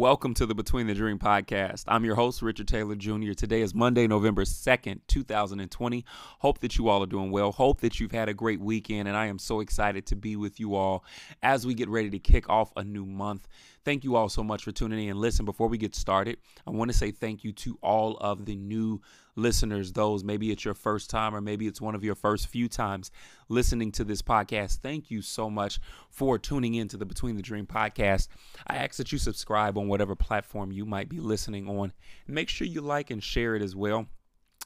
Welcome to the Between the Dream podcast. I'm your host, Richard Taylor Jr. Today is Monday, November 2nd, 2020. Hope that you all are doing well. Hope that you've had a great weekend, and I am so excited to be with you all as we get ready to kick off a new month. Thank you all so much for tuning in. Listen, before we get started, I want to say thank you to all of the new listeners, those maybe it's your first time or maybe it's one of your first few times listening to this podcast. Thank you so much for tuning in to the Between the Dream podcast. I ask that you subscribe on whatever platform you might be listening on. Make sure you like and share it as well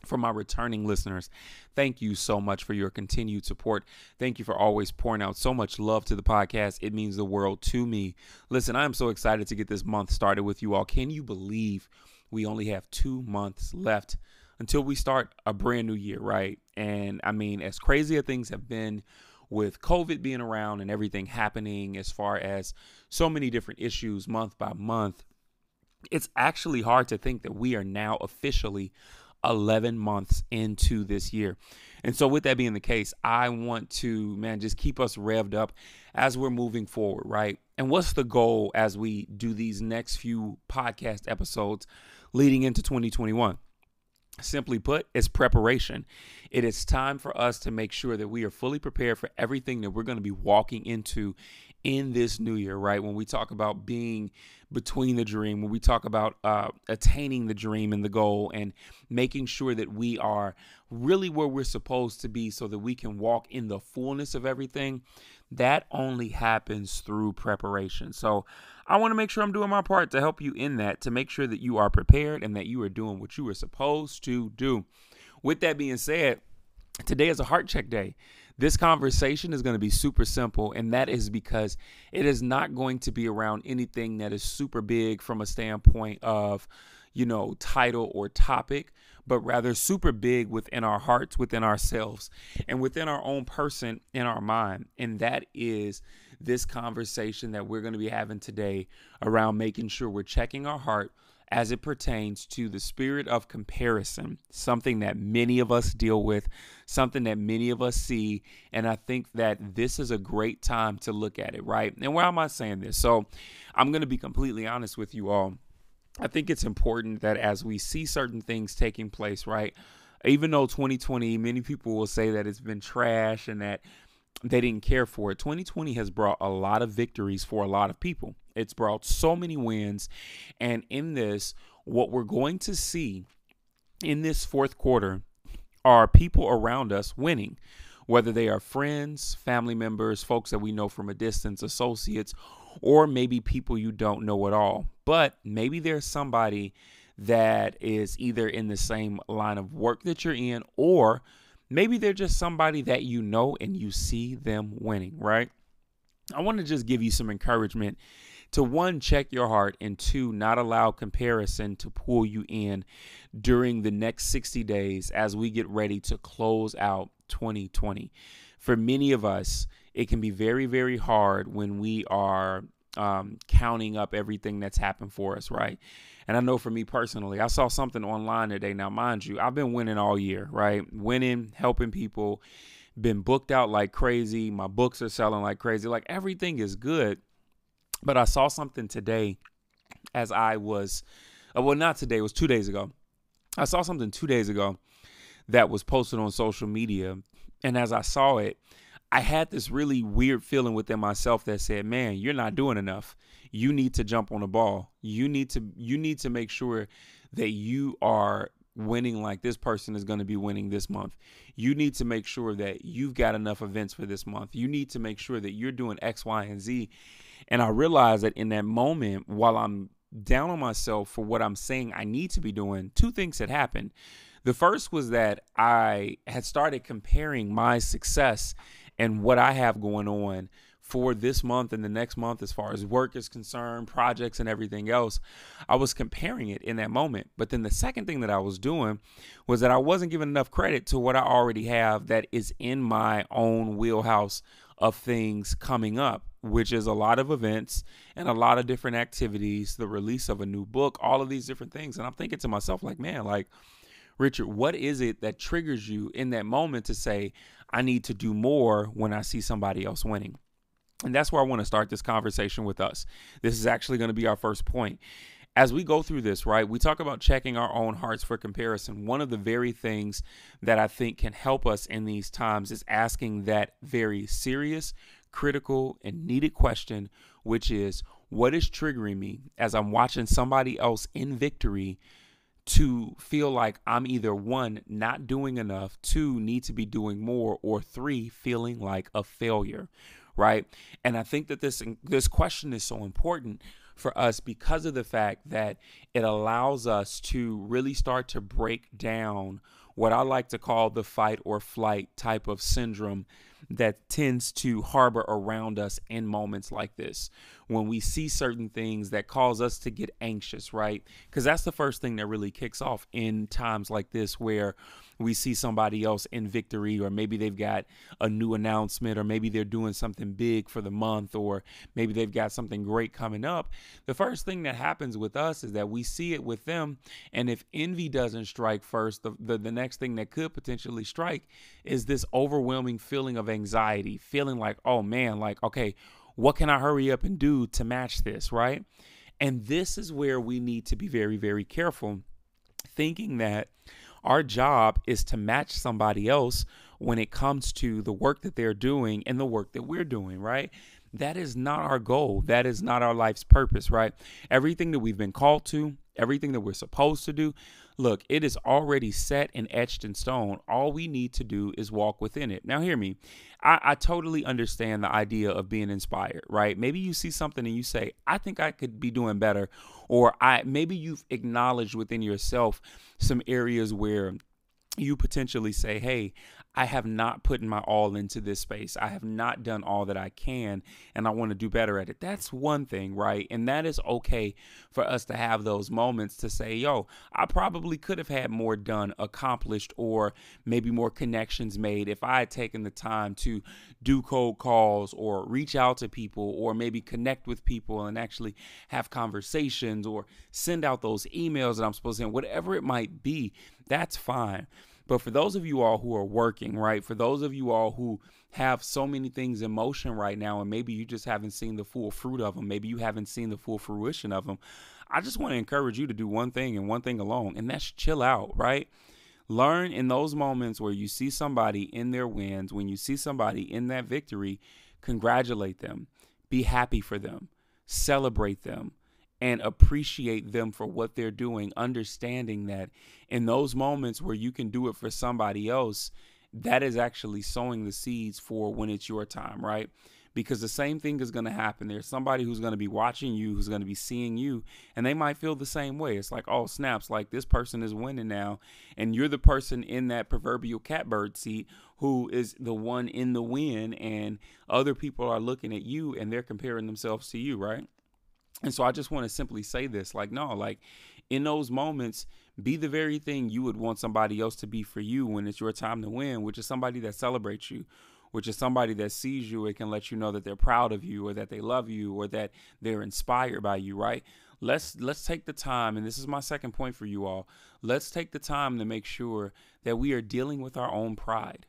for my returning listeners, thank you so much for your continued support. Thank you for always pouring out so much love to the podcast. It means the world to me. Listen, I am so excited to get this month started with you all. Can you believe we only have two months left until we start a brand new year, right? And I mean, as crazy as things have been with COVID being around and everything happening as far as so many different issues month by month, it's actually hard to think that we are now officially 11 months into this year. And so, with that being the case, I want to, man, just keep us revved up as we're moving forward, right? And what's the goal as we do these next few podcast episodes leading into 2021? Simply put, it's preparation. It is time for us to make sure that we are fully prepared for everything that we're going to be walking into in this new year, right? When we talk about being between the dream, when we talk about uh, attaining the dream and the goal, and making sure that we are really where we're supposed to be so that we can walk in the fullness of everything, that only happens through preparation. So, I want to make sure I'm doing my part to help you in that, to make sure that you are prepared and that you are doing what you are supposed to do. With that being said, today is a heart check day. This conversation is going to be super simple, and that is because it is not going to be around anything that is super big from a standpoint of, you know, title or topic, but rather super big within our hearts, within ourselves, and within our own person in our mind. And that is this conversation that we're going to be having today around making sure we're checking our heart as it pertains to the spirit of comparison, something that many of us deal with, something that many of us see. And I think that this is a great time to look at it, right? And why am I saying this? So I'm going to be completely honest with you all. I think it's important that as we see certain things taking place, right? Even though 2020, many people will say that it's been trash and that they didn't care for it. 2020 has brought a lot of victories for a lot of people. It's brought so many wins. And in this, what we're going to see in this fourth quarter are people around us winning, whether they are friends, family members, folks that we know from a distance, associates, or maybe people you don't know at all. But maybe there's somebody that is either in the same line of work that you're in or Maybe they're just somebody that you know and you see them winning, right? I want to just give you some encouragement to one, check your heart, and two, not allow comparison to pull you in during the next 60 days as we get ready to close out 2020. For many of us, it can be very, very hard when we are um, counting up everything that's happened for us, right? And I know for me personally, I saw something online today. Now, mind you, I've been winning all year, right? Winning, helping people, been booked out like crazy. My books are selling like crazy. Like everything is good. But I saw something today as I was, uh, well, not today, it was two days ago. I saw something two days ago that was posted on social media. And as I saw it, I had this really weird feeling within myself that said, "Man, you're not doing enough. You need to jump on the ball. You need to you need to make sure that you are winning like this person is going to be winning this month. You need to make sure that you've got enough events for this month. You need to make sure that you're doing X, Y, and Z." And I realized that in that moment, while I'm down on myself for what I'm saying I need to be doing, two things had happened. The first was that I had started comparing my success and what I have going on for this month and the next month as far as work is concerned, projects and everything else, I was comparing it in that moment. But then the second thing that I was doing was that I wasn't giving enough credit to what I already have that is in my own wheelhouse of things coming up, which is a lot of events and a lot of different activities, the release of a new book, all of these different things. And I'm thinking to myself, like, man, like, Richard, what is it that triggers you in that moment to say, I need to do more when I see somebody else winning? And that's where I want to start this conversation with us. This is actually going to be our first point. As we go through this, right, we talk about checking our own hearts for comparison. One of the very things that I think can help us in these times is asking that very serious, critical, and needed question, which is what is triggering me as I'm watching somebody else in victory to feel like I'm either one, not doing enough, two, need to be doing more, or three, feeling like a failure, right? And I think that this this question is so important for us because of the fact that it allows us to really start to break down what I like to call the fight or flight type of syndrome that tends to harbor around us in moments like this when we see certain things that cause us to get anxious, right? Because that's the first thing that really kicks off in times like this where we see somebody else in victory, or maybe they've got a new announcement, or maybe they're doing something big for the month, or maybe they've got something great coming up. The first thing that happens with us is that we see it with them. And if envy doesn't strike first, the, the, the next thing that could potentially strike is this overwhelming feeling of anxiety, feeling like, oh man, like, okay, what can I hurry up and do to match this, right? And this is where we need to be very, very careful, thinking that our job is to match somebody else when it comes to the work that they're doing and the work that we're doing, right? That is not our goal. That is not our life's purpose, right? Everything that we've been called to, everything that we're supposed to do, look, it is already set and etched in stone. All we need to do is walk within it. Now, hear me. I, I, totally understand the idea of being inspired, right? Maybe you see something and you say, I think I could be doing better. Or I maybe you've acknowledged within yourself some areas where you potentially say, Hey, I have not put my all into this space. I have not done all that I can, and I want to do better at it. That's one thing, right? And that is okay for us to have those moments to say, yo, I probably could have had more done, accomplished, or maybe more connections made if I had taken the time to do cold calls or reach out to people or maybe connect with people and actually have conversations or send out those emails that I'm supposed to send, whatever it might be. That's fine. But for those of you all who are working, right? For those of you all who have so many things in motion right now, and maybe you just haven't seen the full fruit of them, maybe you haven't seen the full fruition of them, I just want to encourage you to do one thing and one thing alone, and that's chill out, right? Learn in those moments where you see somebody in their wins, when you see somebody in that victory, congratulate them, be happy for them, celebrate them and appreciate them for what they're doing, understanding that in those moments where you can do it for somebody else, that is actually sowing the seeds for when it's your time, right? Because the same thing is going to happen. There's somebody who's going to be watching you, who's going to be seeing you, and they might feel the same way. It's like, oh, snaps, like this person is winning now. And you're the person in that proverbial catbird seat who is the one in the win, and other people are looking at you and they're comparing themselves to you, right? And so I just want to simply say this like, no, like in those moments, be the very thing you would want somebody else to be for you when it's your time to win, which is somebody that celebrates you, which is somebody that sees you and can let you know that they're proud of you or that they love you or that they're inspired by you, right? Let's let's take the time and this is my second point for you all. Let's take the time to make sure that we are dealing with our own pride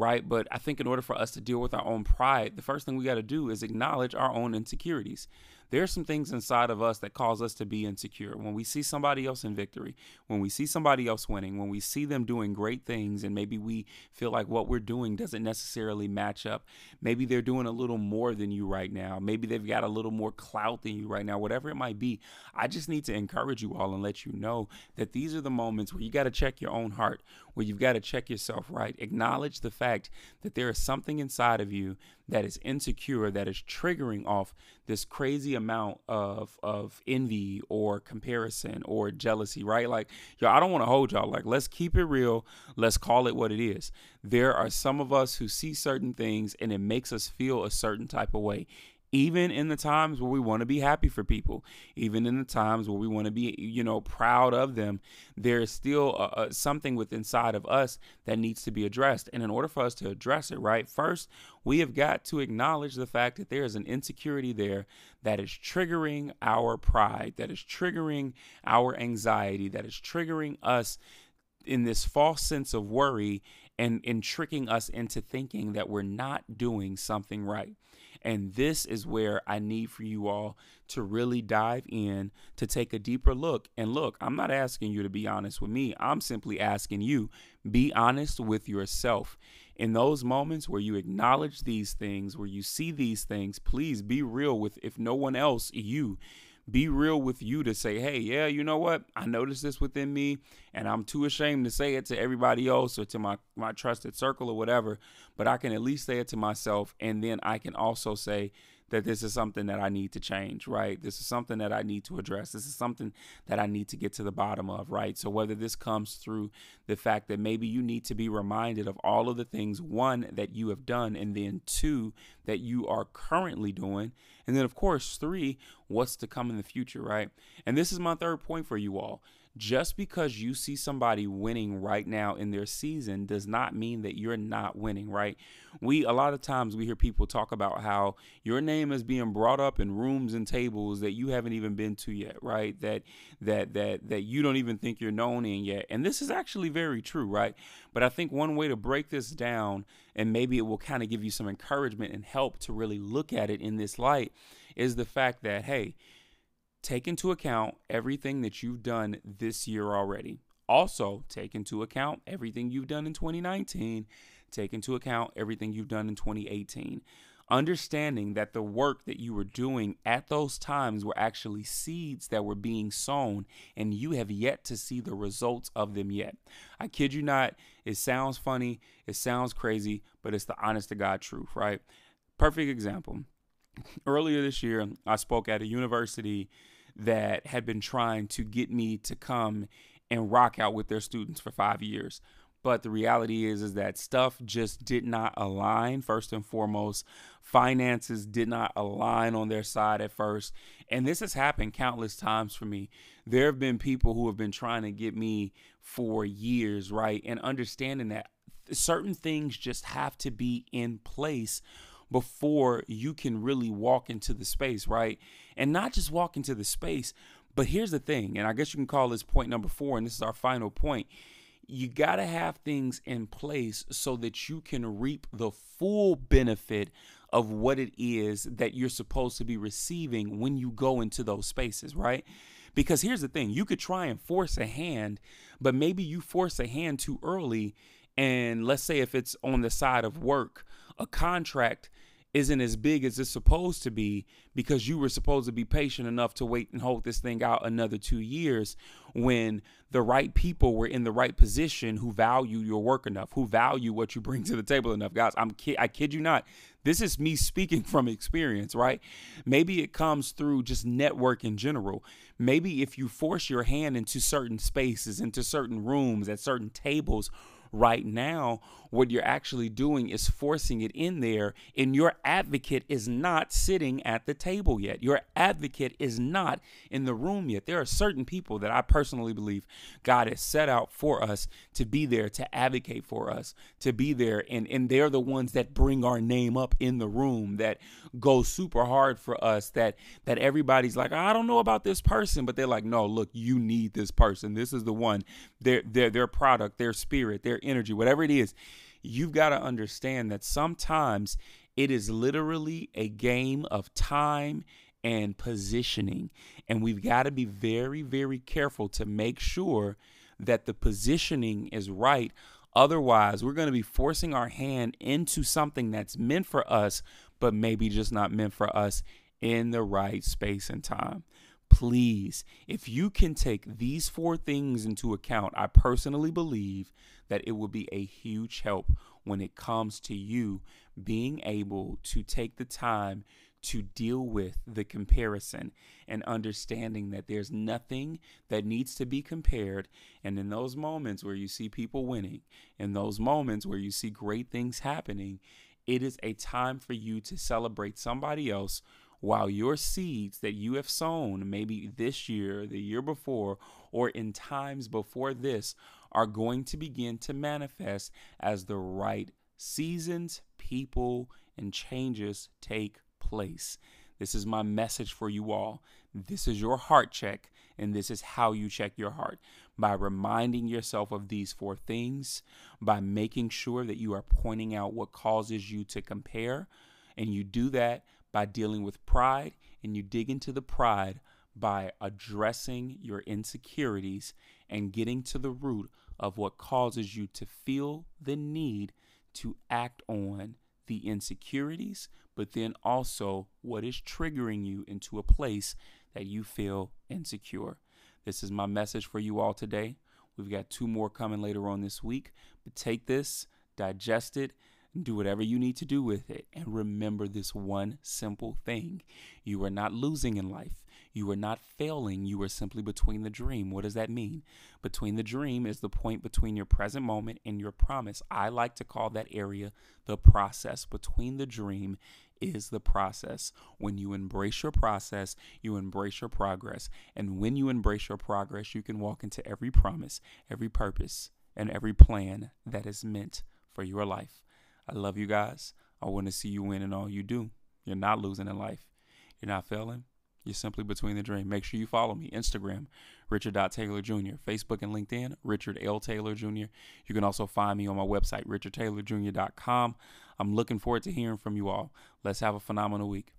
right? But I think in order for us to deal with our own pride, the first thing we got to do is acknowledge our own insecurities there are some things inside of us that cause us to be insecure. When we see somebody else in victory, when we see somebody else winning, when we see them doing great things, and maybe we feel like what we're doing doesn't necessarily match up. Maybe they're doing a little more than you right now. Maybe they've got a little more clout than you right now, whatever it might be. I just need to encourage you all and let you know that these are the moments where you got to check your own heart, where you've got to check yourself right. Acknowledge the fact that there is something inside of you that is insecure, that is triggering off this crazy amount of of envy or comparison or jealousy, right? Like, yo, I don't want to hold y'all. Like, let's keep it real. Let's call it what it is. There are some of us who see certain things and it makes us feel a certain type of way even in the times where we want to be happy for people, even in the times where we want to be, you know, proud of them, there is still a, a, something within inside of us that needs to be addressed. And in order for us to address it, right, first, we have got to acknowledge the fact that there is an insecurity there that is triggering our pride, that is triggering our anxiety, that is triggering us in this false sense of worry and, and tricking us into thinking that we're not doing something right. And this is where I need for you all to really dive in, to take a deeper look. And look, I'm not asking you to be honest with me. I'm simply asking you, be honest with yourself. In those moments where you acknowledge these things, where you see these things, please be real with, if no one else, you be real with you to say, hey, yeah, you know what? I noticed this within me, and I'm too ashamed to say it to everybody else or to my, my trusted circle or whatever. But I can at least say it to myself, and then I can also say, that this is something that I need to change, right? This is something that I need to address. This is something that I need to get to the bottom of, right? So, whether this comes through the fact that maybe you need to be reminded of all of the things, one, that you have done, and then two, that you are currently doing. And then, of course, three, what's to come in the future, right? And this is my third point for you all just because you see somebody winning right now in their season does not mean that you're not winning, right? We a lot of times we hear people talk about how your name is being brought up in rooms and tables that you haven't even been to yet, right? That that that that you don't even think you're known in yet. And this is actually very true, right? But I think one way to break this down and maybe it will kind of give you some encouragement and help to really look at it in this light is the fact that hey, take into account everything that you've done this year already. Also, take into account everything you've done in 2019. Take into account everything you've done in 2018. Understanding that the work that you were doing at those times were actually seeds that were being sown, and you have yet to see the results of them yet. I kid you not, it sounds funny, it sounds crazy, but it's the honest to God truth, right? Perfect example earlier this year, I spoke at a university that had been trying to get me to come and rock out with their students for five years. But the reality is, is that stuff just did not align. First and foremost, finances did not align on their side at first, and this has happened countless times for me. There have been people who have been trying to get me for years, right? And understanding that certain things just have to be in place before you can really walk into the space, right? And not just walk into the space, but here's the thing, and I guess you can call this point number four, and this is our final point. You got to have things in place so that you can reap the full benefit of what it is that you're supposed to be receiving when you go into those spaces, right? Because here's the thing you could try and force a hand, but maybe you force a hand too early. And let's say if it's on the side of work, a contract isn't as big as it's supposed to be because you were supposed to be patient enough to wait and hold this thing out another two years when the right people were in the right position who value your work enough, who value what you bring to the table enough. Guys, I'm I kid you not. This is me speaking from experience, right? Maybe it comes through just network in general. Maybe if you force your hand into certain spaces, into certain rooms, at certain tables, right now, what you're actually doing is forcing it in there, and your advocate is not sitting at the table yet. Your advocate is not in the room yet. There are certain people that I personally believe God has set out for us to be there, to advocate for us, to be there, and, and they're the ones that bring our name up in the room, that go super hard for us, that that everybody's like, I don't know about this person, but they're like, no, look, you need this person. This is the one. Their their their product, their spirit, their energy, whatever it is you've got to understand that sometimes it is literally a game of time and positioning. And we've got to be very, very careful to make sure that the positioning is right. Otherwise, we're going to be forcing our hand into something that's meant for us, but maybe just not meant for us in the right space and time. Please, if you can take these four things into account, I personally believe that it will be a huge help when it comes to you being able to take the time to deal with the comparison and understanding that there's nothing that needs to be compared. And in those moments where you see people winning, in those moments where you see great things happening, it is a time for you to celebrate somebody else while your seeds that you have sown, maybe this year, the year before, or in times before this, are going to begin to manifest as the right seasons, people, and changes take place. This is my message for you all. This is your heart check, and this is how you check your heart by reminding yourself of these four things, by making sure that you are pointing out what causes you to compare, And you do that by dealing with pride, and you dig into the pride by addressing your insecurities and getting to the root of what causes you to feel the need to act on the insecurities, but then also what is triggering you into a place that you feel insecure. This is my message for you all today. We've got two more coming later on this week, but take this, digest it, do whatever you need to do with it. And remember this one simple thing you are not losing in life. You are not failing. You are simply between the dream. What does that mean? Between the dream is the point between your present moment and your promise. I like to call that area the process. Between the dream is the process. When you embrace your process, you embrace your progress. And when you embrace your progress, you can walk into every promise, every purpose, and every plan that is meant for your life. I love you guys. I want to see you win in all you do. You're not losing in life. You're not failing. You're simply between the dream. Make sure you follow me. Instagram, Richard Taylor Jr. Facebook and LinkedIn, Richard L. Taylor Jr. You can also find me on my website, richardtaylorjr.com. I'm looking forward to hearing from you all. Let's have a phenomenal week.